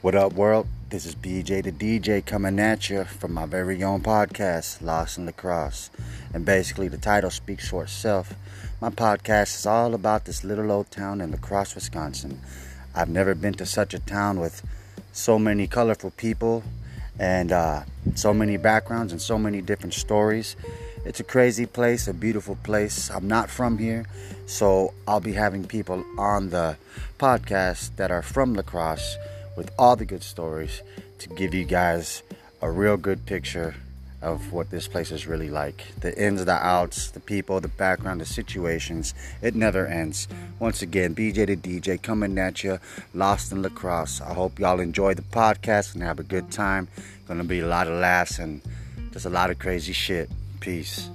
What up, world? This is BJ the DJ coming at you from my very own podcast, Lost in La Crosse. And basically, the title speaks for itself. My podcast is all about this little old town in La Crosse, Wisconsin. I've never been to such a town with so many colorful people and uh, so many backgrounds and so many different stories. It's a crazy place, a beautiful place. I'm not from here, so I'll be having people on the podcast that are from La Crosse with all the good stories to give you guys a real good picture of what this place is really like. The ins, the outs, the people, the background, the situations. It never ends. Once again, BJ the DJ coming at you, lost in La Crosse. I hope y'all enjoy the podcast and have a good time. Gonna be a lot of laughs and just a lot of crazy shit. Peace.